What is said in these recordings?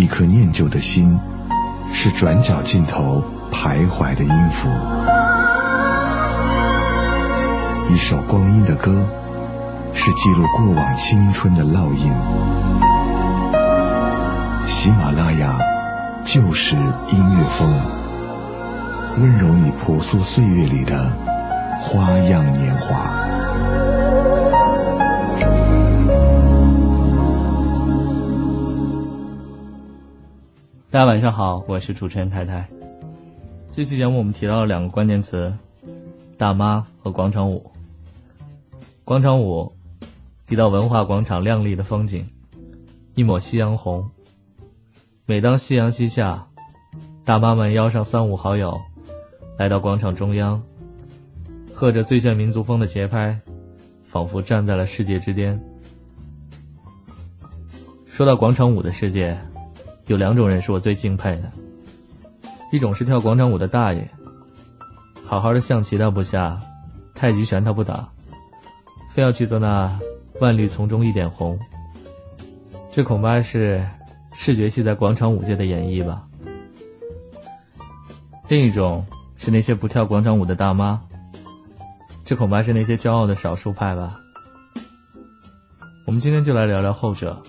一颗念旧的心，是转角尽头徘徊的音符；一首光阴的歌，是记录过往青春的烙印。喜马拉雅，就是音乐风，温柔你朴素岁月里的花样年华。大家晚上好，我是主持人太太。这期节目我们提到了两个关键词：大妈和广场舞。广场舞，一道文化广场亮丽的风景，一抹夕阳红。每当夕阳西下，大妈们邀上三五好友，来到广场中央，和着最炫民族风的节拍，仿佛站在了世界之巅。说到广场舞的世界。有两种人是我最敬佩的，一种是跳广场舞的大爷，好好的象棋他不下，太极拳他不打，非要去做那万绿丛中一点红。这恐怕是视觉系在广场舞界的演绎吧。另一种是那些不跳广场舞的大妈，这恐怕是那些骄傲的少数派吧。我们今天就来聊聊后者，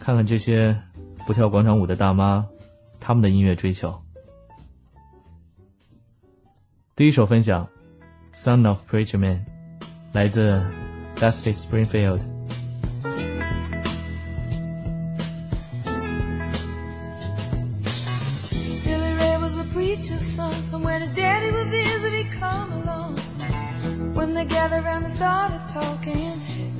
看看这些。不跳广场舞的大妈，他们的音乐追求。第一首分享，《Son of Preacher Man》，来自 Dusty Springfield。Billy Ray was a preacher's son, and when his daddy would visit, he'd come along. When they gathered around and started talking.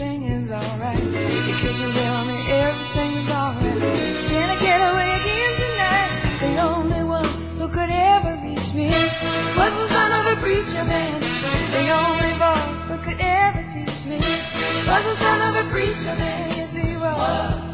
everything is alright. You kiss tell me everything is alright. Can I get away again tonight? The only one who could ever reach me was the son of a preacher man. The only boy who could ever teach me was the son of a preacher man. Yes, he was.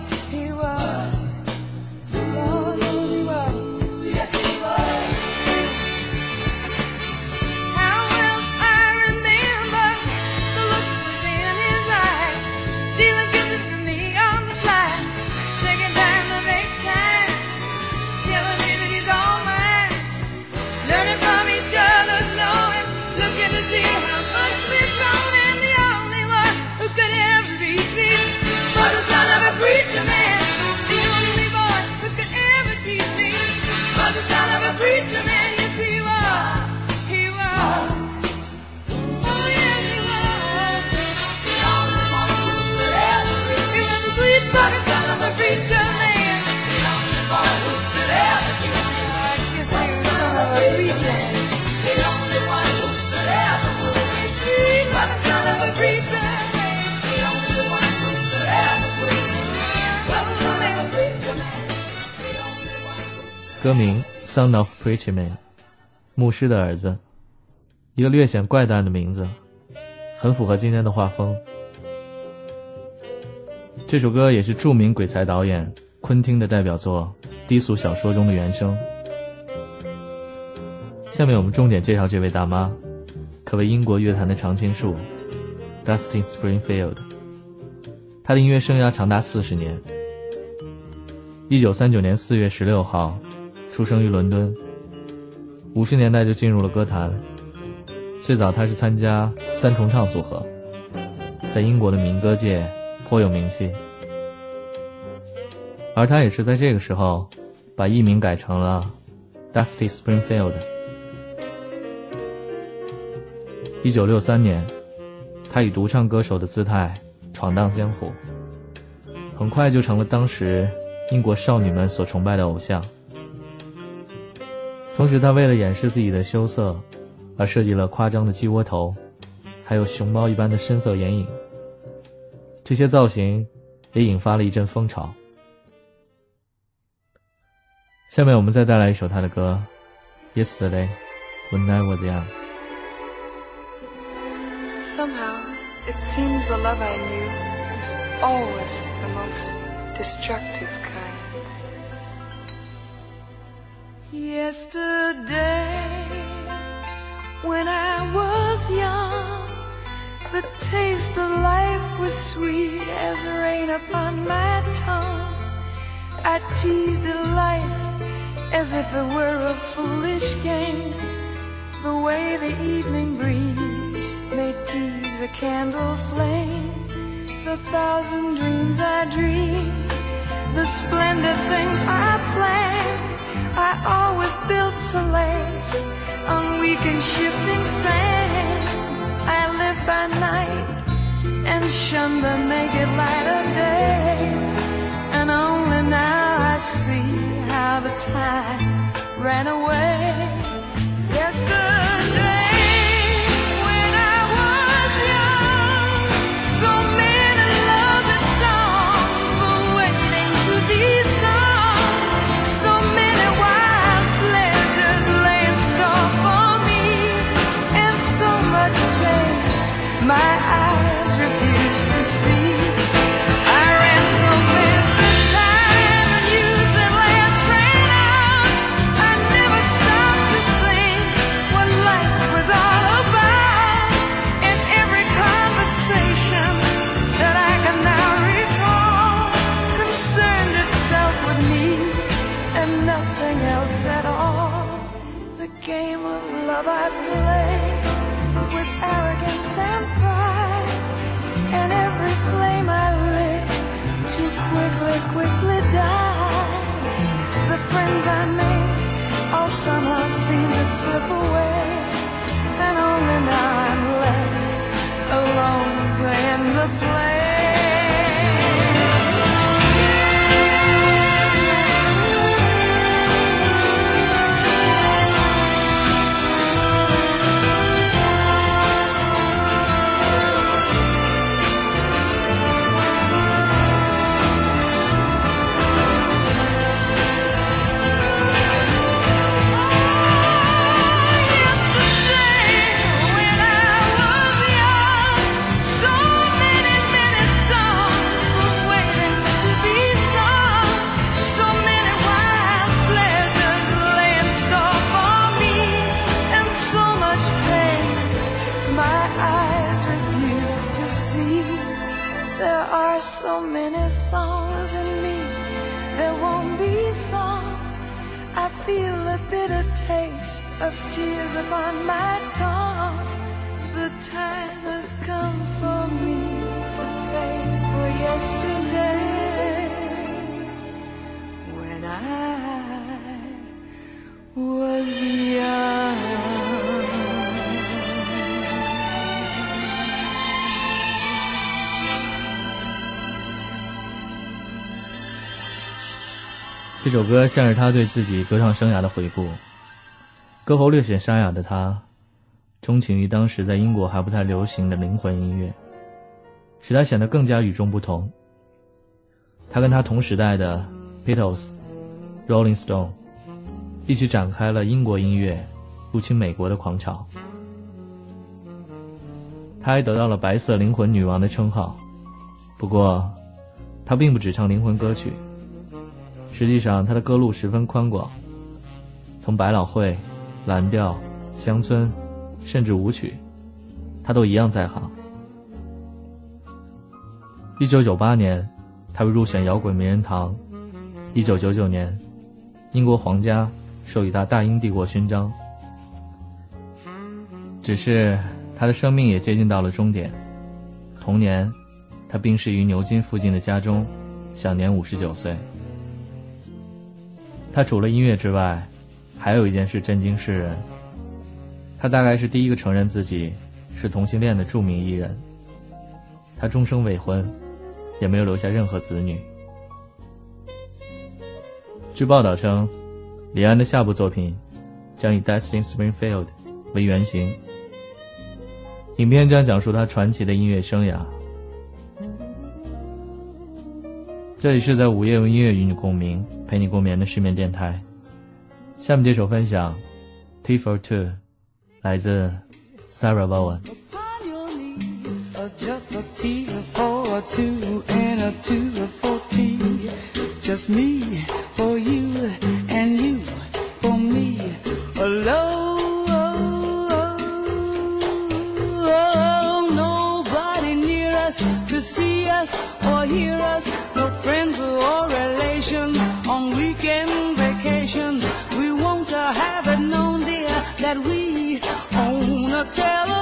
歌名《Son of Preacher Man》，牧师的儿子，一个略显怪诞的名字，很符合今天的画风。这首歌也是著名鬼才导演昆汀的代表作《低俗小说》中的原声。下面我们重点介绍这位大妈，可谓英国乐坛的常青树。Dustin Springfield，他的音乐生涯长达四十年。一九三九年四月十六号，出生于伦敦。五十年代就进入了歌坛。最早他是参加三重唱组合，在英国的民歌界颇有名气。而他也是在这个时候，把艺名改成了 Dusty Springfield。一九六三年。他以独唱歌手的姿态闯荡江湖，很快就成了当时英国少女们所崇拜的偶像。同时，他为了掩饰自己的羞涩，而设计了夸张的鸡窝头，还有熊猫一般的深色眼影。这些造型也引发了一阵风潮。下面我们再带来一首他的歌，《Yesterday When I Was Young》。Somehow, it seems the love I knew was always the most destructive Yesterday, when I was young, the taste of life was sweet as rain upon my tongue. I teased at life as if it were a foolish game. The way the evening breeze may tease the candle flame. The thousand dreams I dreamed, the splendid things I planned. I always built to last on weak and shifting sand. I lived by night and shunned the naked light of day. And only now I see how the time ran away. Seem to slip away, and only now I'm left alone playing the play. Bitter taste of tears upon my tongue. The time has come for me to pay for yesterday when I was 这首歌像是他对自己歌唱生涯的回顾。歌喉略显沙哑的他，钟情于当时在英国还不太流行的灵魂音乐，使他显得更加与众不同。他跟他同时代的 Beatles、Rolling Stone 一起展开了英国音乐入侵美国的狂潮。他还得到了“白色灵魂女王”的称号。不过，他并不只唱灵魂歌曲。实际上，他的歌路十分宽广，从百老汇、蓝调、乡村，甚至舞曲，他都一样在行。一九九八年，他被入选摇滚名人堂；一九九九年，英国皇家授予他大英帝国勋章。只是他的生命也接近到了终点。同年，他病逝于牛津附近的家中，享年五十九岁。他除了音乐之外，还有一件事震惊世人。他大概是第一个承认自己是同性恋的著名艺人。他终生未婚，也没有留下任何子女。据报道称，李安的下部作品将以 Dustin Springfield 为原型。影片将讲述他传奇的音乐生涯。这里是在午夜用音乐与你共鸣，陪你共眠的失眠电台。下面这首分享《T for Two》，来自 Sarah Vaughan。 upon your knee. Uh, just a T for a two and a two for T. Just me for you and you for me. Alone, nobody near us to see us or hear us. tell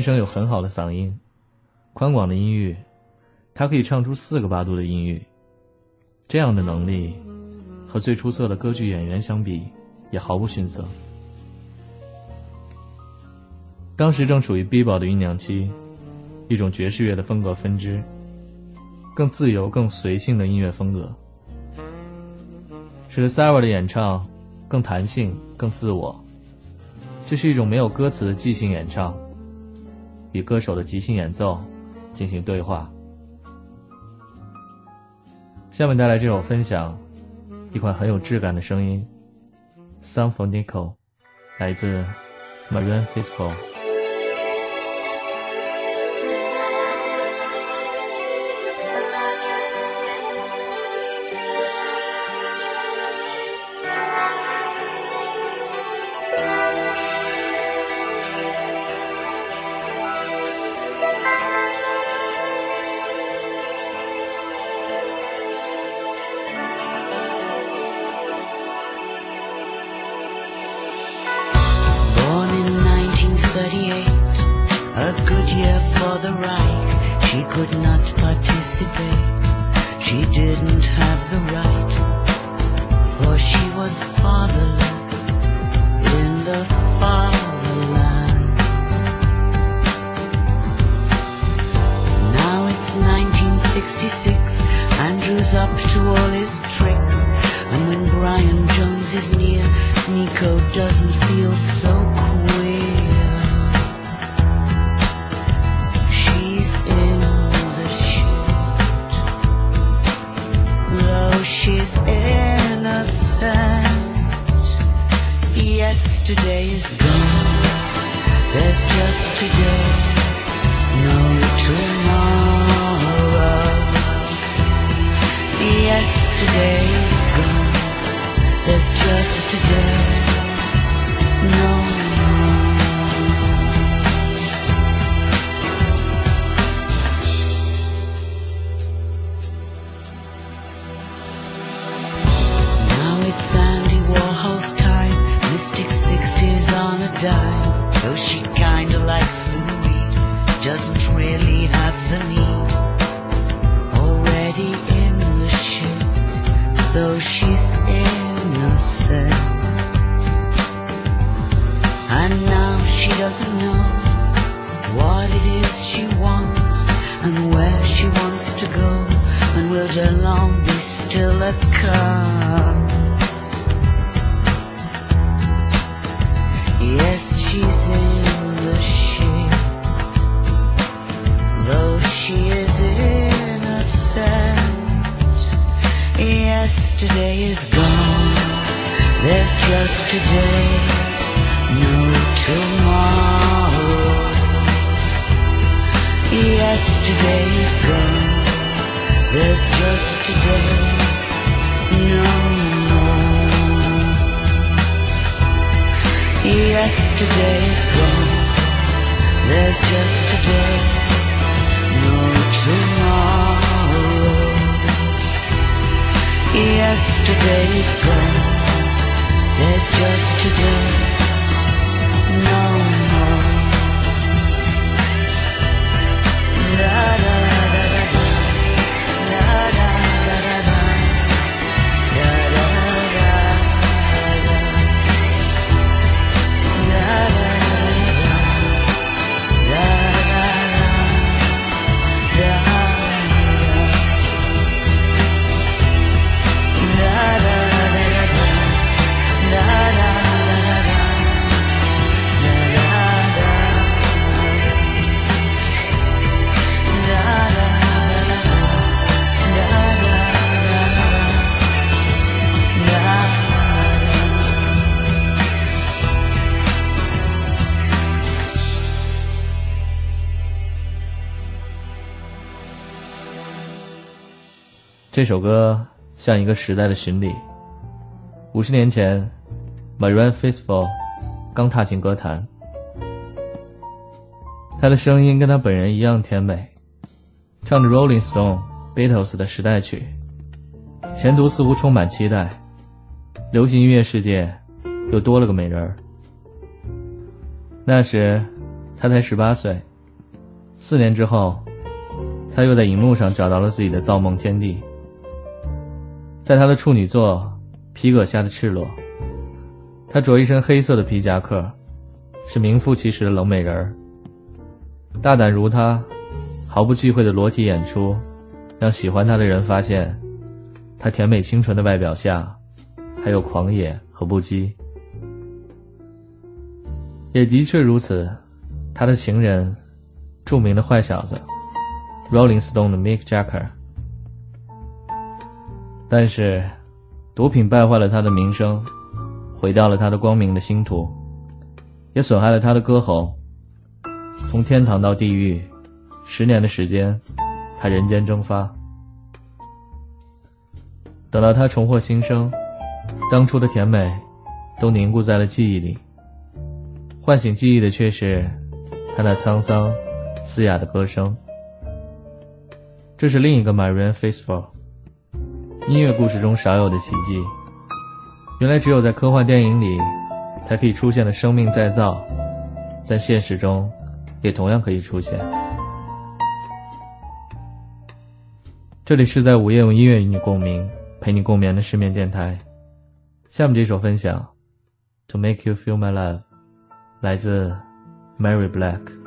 天生有很好的嗓音，宽广的音域，他可以唱出四个八度的音域。这样的能力，和最出色的歌剧演员相比，也毫不逊色。当时正处于 B 宝的酝酿期，一种爵士乐的风格分支，更自由、更随性的音乐风格，使得 s a r a 的演唱更弹性、更自我。这是一种没有歌词的即兴演唱，与歌手的即兴演奏进行对话。下面带来这首分享，一款很有质感的声音，《Song for Nico》，来自 Marianne fiscal。Yesterday's gone. There's just today. No Yesterday is gone, there's just today, no tomorrow. Yesterday is gone, there's just today, no more. Yesterday's gone. There's just today, no tomorrow. Yesterday's gone. There's just today, no more. La da 这首歌像一个时代的巡礼。五十年前，Marianne f a i t h f u l 刚踏进歌坛，她的声音跟她本人一样甜美，唱着 Rolling Stone、Beatles 的时代曲，前途似乎充满期待。流行音乐世界又多了个美人儿。那时，她才十八岁。四年之后，她又在荧幕上找到了自己的造梦天地。在他的处女作《皮革下的赤裸》，他着一身黑色的皮夹克，是名副其实的冷美人儿。大胆如他，毫不忌讳的裸体演出，让喜欢他的人发现，他甜美清纯的外表下，还有狂野和不羁。也的确如此，他的情人，著名的坏小子，Rolling Stone 的 Mick Jagger。但是，毒品败坏了他的名声，毁掉了他的光明的星途，也损害了他的歌喉。从天堂到地狱，十年的时间，他人间蒸发。等到他重获新生，当初的甜美，都凝固在了记忆里。唤醒记忆的却是他那沧桑、嘶哑的歌声。这是另一个 Marianne Faithfull。音乐故事中少有的奇迹，原来只有在科幻电影里才可以出现的生命再造，在现实中也同样可以出现。这里是在午夜用音乐与你共鸣，陪你共眠的失眠电台。下面这首分享《To Make You Feel My Love》，来自 Mary Black。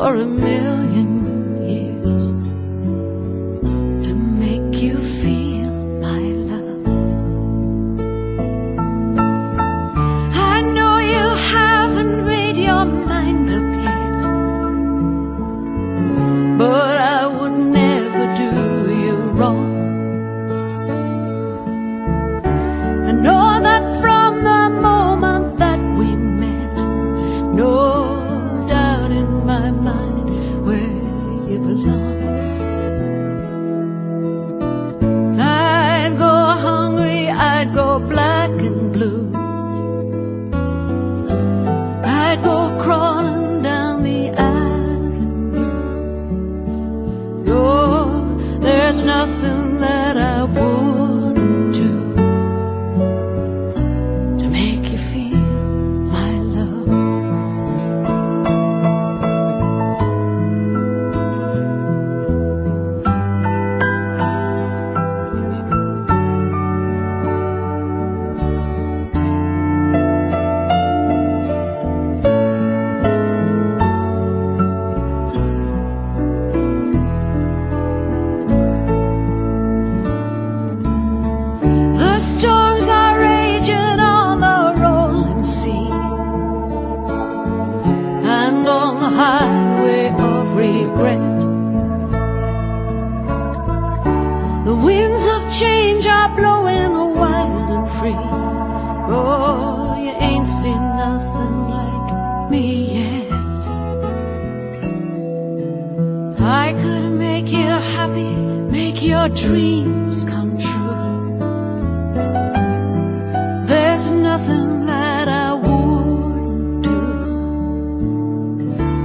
For a million nothing that I wouldn't your dreams come true. There's nothing that I wouldn't do.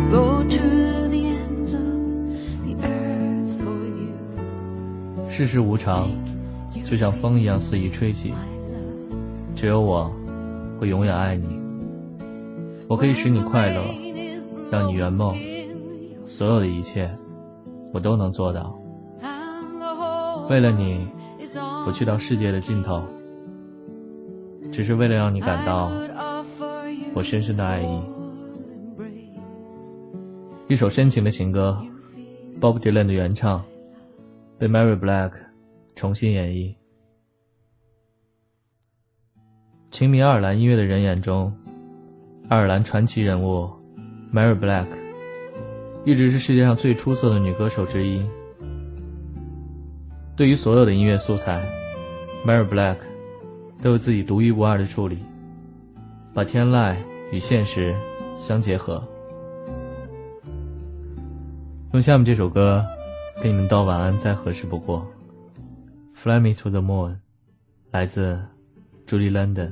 Go to the ends of the earth for you. 世事无常，就像风一样肆意吹起。只有我会永远爱你。我可以使你快乐，让你圆梦，所有的一切，我都能做到。为了你，我去到世界的尽头，只是为了让你感到我深深的爱意。一首深情的情歌，Bob Dylan 的原唱，被 Mary Black 重新演绎。情迷爱尔兰音乐的人眼中，爱尔兰传奇人物 Mary Black 一直是世界上最出色的女歌手之一。对于所有的音乐素材，Mary Black 都有自己独一无二的处理，把天籁与现实相结合。用下面这首歌给你们道晚安，再合适不过。Fly Me to the Moon，来自 Julie London。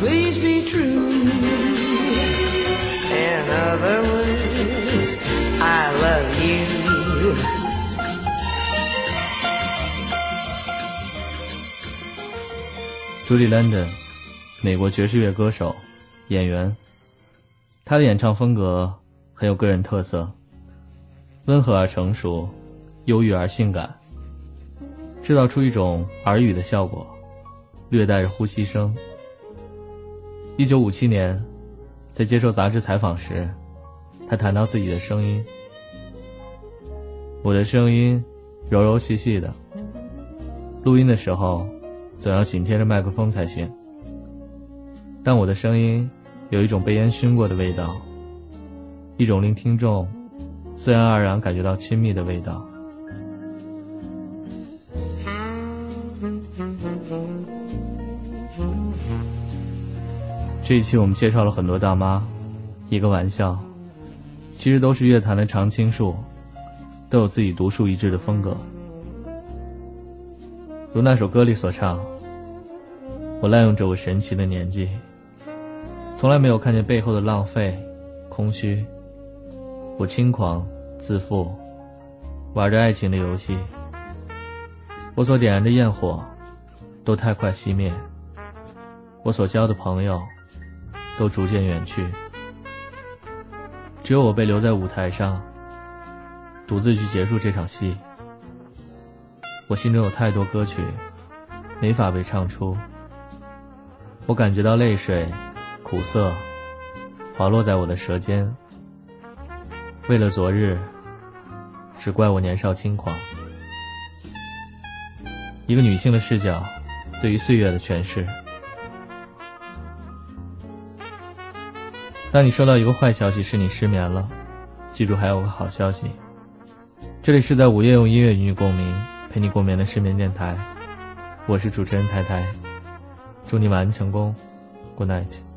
Please be true i love you. 朱莉·兰登，美国爵士乐歌手、演员。她的演唱风格很有个人特色，温和而成熟，忧郁而性感，制造出一种耳语的效果，略带着呼吸声。一九五七年，在接受杂志采访时，他谈到自己的声音：“我的声音柔柔细细的，录音的时候。”总要紧贴着麦克风才行，但我的声音有一种被烟熏过的味道，一种令听众自然而然感觉到亲密的味道。这一期我们介绍了很多大妈，一个玩笑，其实都是乐坛的常青树，都有自己独树一帜的风格。如那首歌里所唱：“我滥用着我神奇的年纪，从来没有看见背后的浪费、空虚。我轻狂、自负，玩着爱情的游戏。我所点燃的焰火，都太快熄灭。我所交的朋友，都逐渐远去。只有我被留在舞台上，独自去结束这场戏。”我心中有太多歌曲，没法被唱出。我感觉到泪水、苦涩，滑落在我的舌尖。为了昨日，只怪我年少轻狂。一个女性的视角，对于岁月的诠释。当你收到一个坏消息，是你失眠了，记住还有个好消息。这里是在午夜用音乐与你共鸣。陪你共眠的失眠电台，我是主持人太太，祝你晚安成功，Good night。